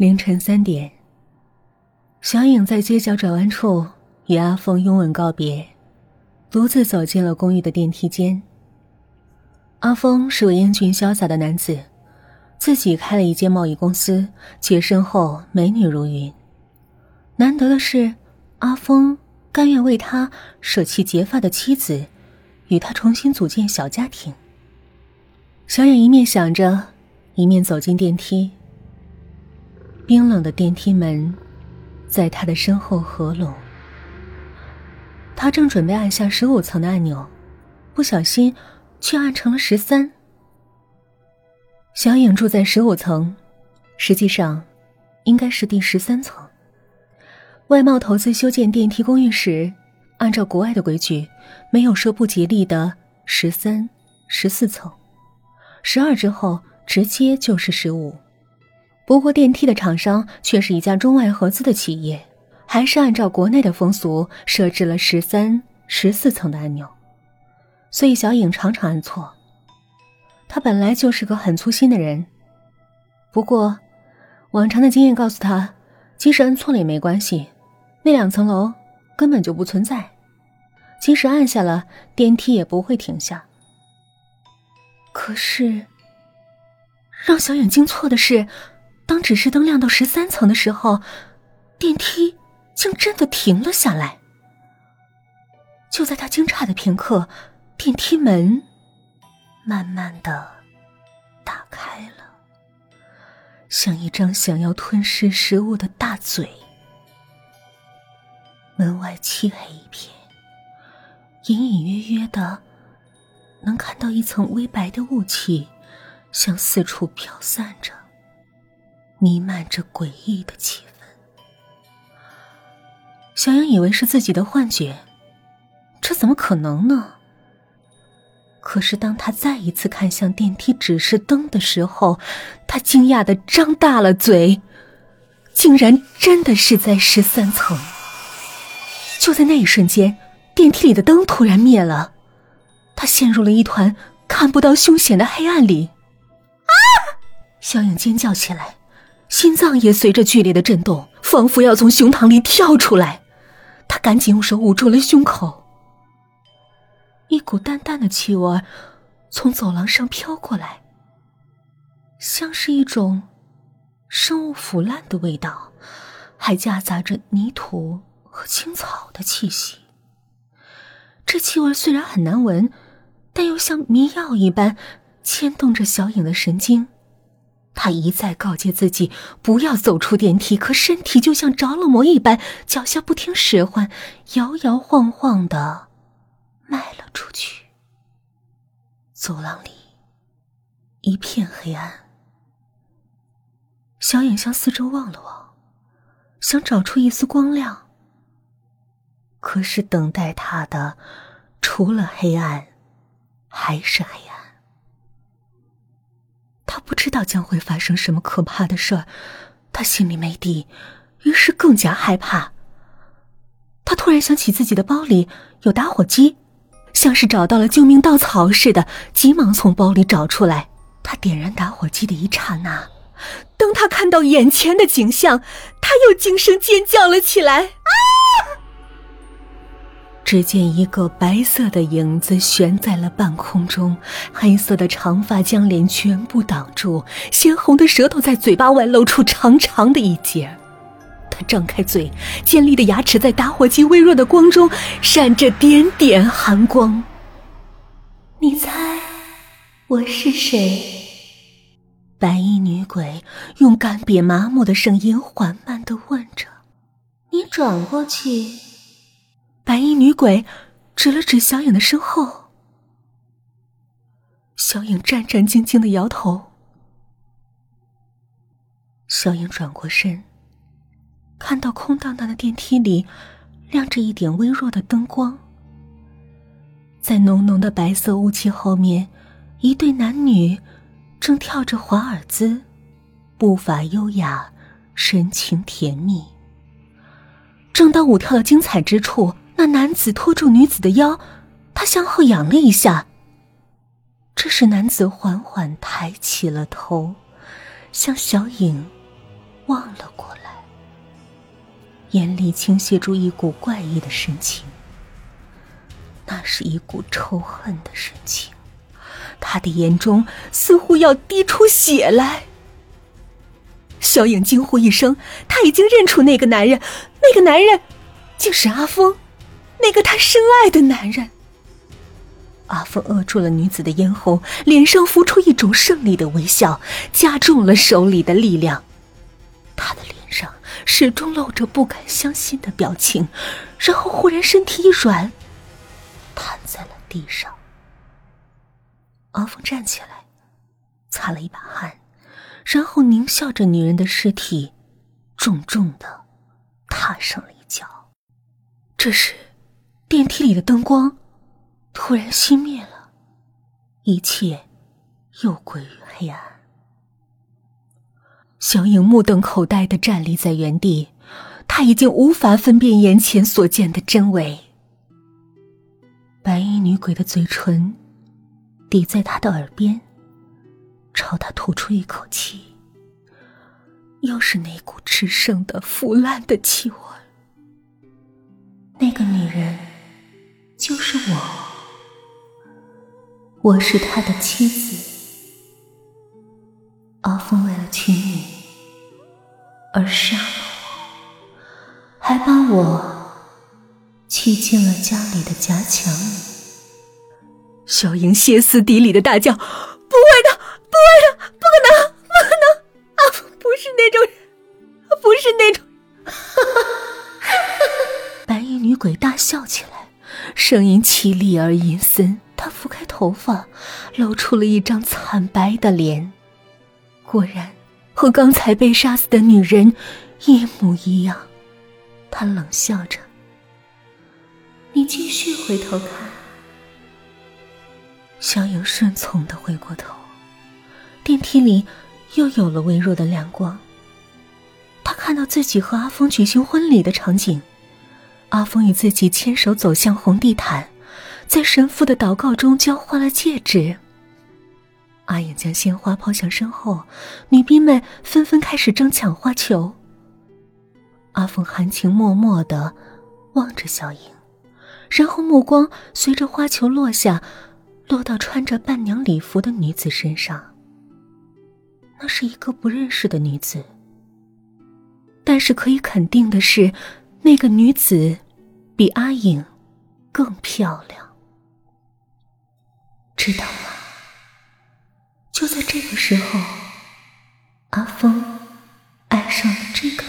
凌晨三点，小影在街角转弯处与阿峰拥吻告别，独自走进了公寓的电梯间。阿峰是位英俊潇洒的男子，自己开了一间贸易公司，且身后美女如云。难得的是，阿峰甘愿为他舍弃结发的妻子，与他重新组建小家庭。小影一面想着，一面走进电梯。冰冷的电梯门，在他的身后合拢。他正准备按下十五层的按钮，不小心却按成了十三。小影住在十五层，实际上应该是第十三层。外贸投资修建电梯公寓时，按照国外的规矩，没有说不吉利的十三、十四层，十二之后直接就是十五。不过，电梯的厂商却是一家中外合资的企业，还是按照国内的风俗设置了十三、十四层的按钮，所以小影常常按错。他本来就是个很粗心的人，不过，往常的经验告诉他，即使按错了也没关系，那两层楼根本就不存在，即使按下了，电梯也不会停下。可是，让小影惊错的是。当指示灯亮到十三层的时候，电梯竟真的停了下来。就在他惊诧的片刻，电梯门慢慢的打开了，像一张想要吞噬食物的大嘴。门外漆黑一片，隐隐约约的能看到一层微白的雾气向四处飘散着。弥漫着诡异的气氛，小杨以为是自己的幻觉，这怎么可能呢？可是当他再一次看向电梯指示灯的时候，他惊讶的张大了嘴，竟然真的是在十三层。就在那一瞬间，电梯里的灯突然灭了，他陷入了一团看不到凶险的黑暗里。啊！小影尖叫起来。心脏也随着剧烈的震动，仿佛要从胸膛里跳出来。他赶紧用手捂住了胸口。一股淡淡的气味从走廊上飘过来，像是一种生物腐烂的味道，还夹杂着泥土和青草的气息。这气味虽然很难闻，但又像迷药一般牵动着小影的神经。他一再告诫自己不要走出电梯，可身体就像着了魔一般，脚下不听使唤，摇摇晃晃的迈了出去。走廊里一片黑暗，小影向四周望了望，想找出一丝光亮。可是等待他的，除了黑暗，还是黑暗。不知道将会发生什么可怕的事儿，他心里没底，于是更加害怕。他突然想起自己的包里有打火机，像是找到了救命稻草似的，急忙从包里找出来。他点燃打火机的一刹那，当他看到眼前的景象，他又惊声尖叫了起来。啊！只见一个白色的影子悬在了半空中，黑色的长发将脸全部挡住，鲜红的舌头在嘴巴外露出长长的一截。他张开嘴，尖利的牙齿在打火机微弱的光中闪着点点寒光。你猜我是谁？白衣女鬼用干瘪麻木的声音缓慢的问着。你转过去。女鬼指了指小影的身后，小影战战兢兢的摇头。小影转过身，看到空荡荡的电梯里亮着一点微弱的灯光，在浓浓的白色雾气后面，一对男女正跳着华尔兹，步伐优雅，神情甜蜜。正当舞跳的精彩之处。那男子拖住女子的腰，他向后仰了一下。这时，男子缓缓抬起了头，向小影望了过来，眼里倾泻出一股怪异的神情，那是一股仇恨的神情，他的眼中似乎要滴出血来。小影惊呼一声，他已经认出那个男人，那个男人竟是阿峰，那个他深爱的男人。阿峰扼住了女子的咽喉，脸上浮出一种胜利的微笑，加重了手里的力量。他的脸上始终露着不敢相信的表情，然后忽然身体一软，瘫在了地上。阿峰站起来，擦了一把汗，然后狞笑着女人的尸体，重重的踏上了一脚。这时，电梯里的灯光。突然熄灭了，一切又归于黑暗。小影目瞪口呆的站立在原地，他已经无法分辨眼前所见的真伪。白衣女鬼的嘴唇抵在他的耳边，朝他吐出一口气，又是那股吃剩的腐烂的气味。那个女人就是我。我是他的妻子，阿峰为了娶你而杀了我，还把我砌进了家里的夹墙里。小莹歇斯底里的大叫：“不会的，不会的，不可能，不可能！阿峰不是那种人，不是那种。”哈哈白衣女鬼大笑起来，声音凄厉而阴森。他拂开头发，露出了一张惨白的脸，果然和刚才被杀死的女人一模一样。他冷笑着：“你继续回头看。”小影顺从的回过头，电梯里又有了微弱的亮光。他看到自己和阿峰举行婚礼的场景，阿峰与自己牵手走向红地毯。在神父的祷告中交换了戒指。阿影将鲜花抛向身后，女兵们纷纷开始争抢花球。阿峰含情脉脉的望着小影，然后目光随着花球落下，落到穿着伴娘礼服的女子身上。那是一个不认识的女子，但是可以肯定的是，那个女子比阿影更漂亮。知道吗？就在这个时候，阿峰爱上了这个。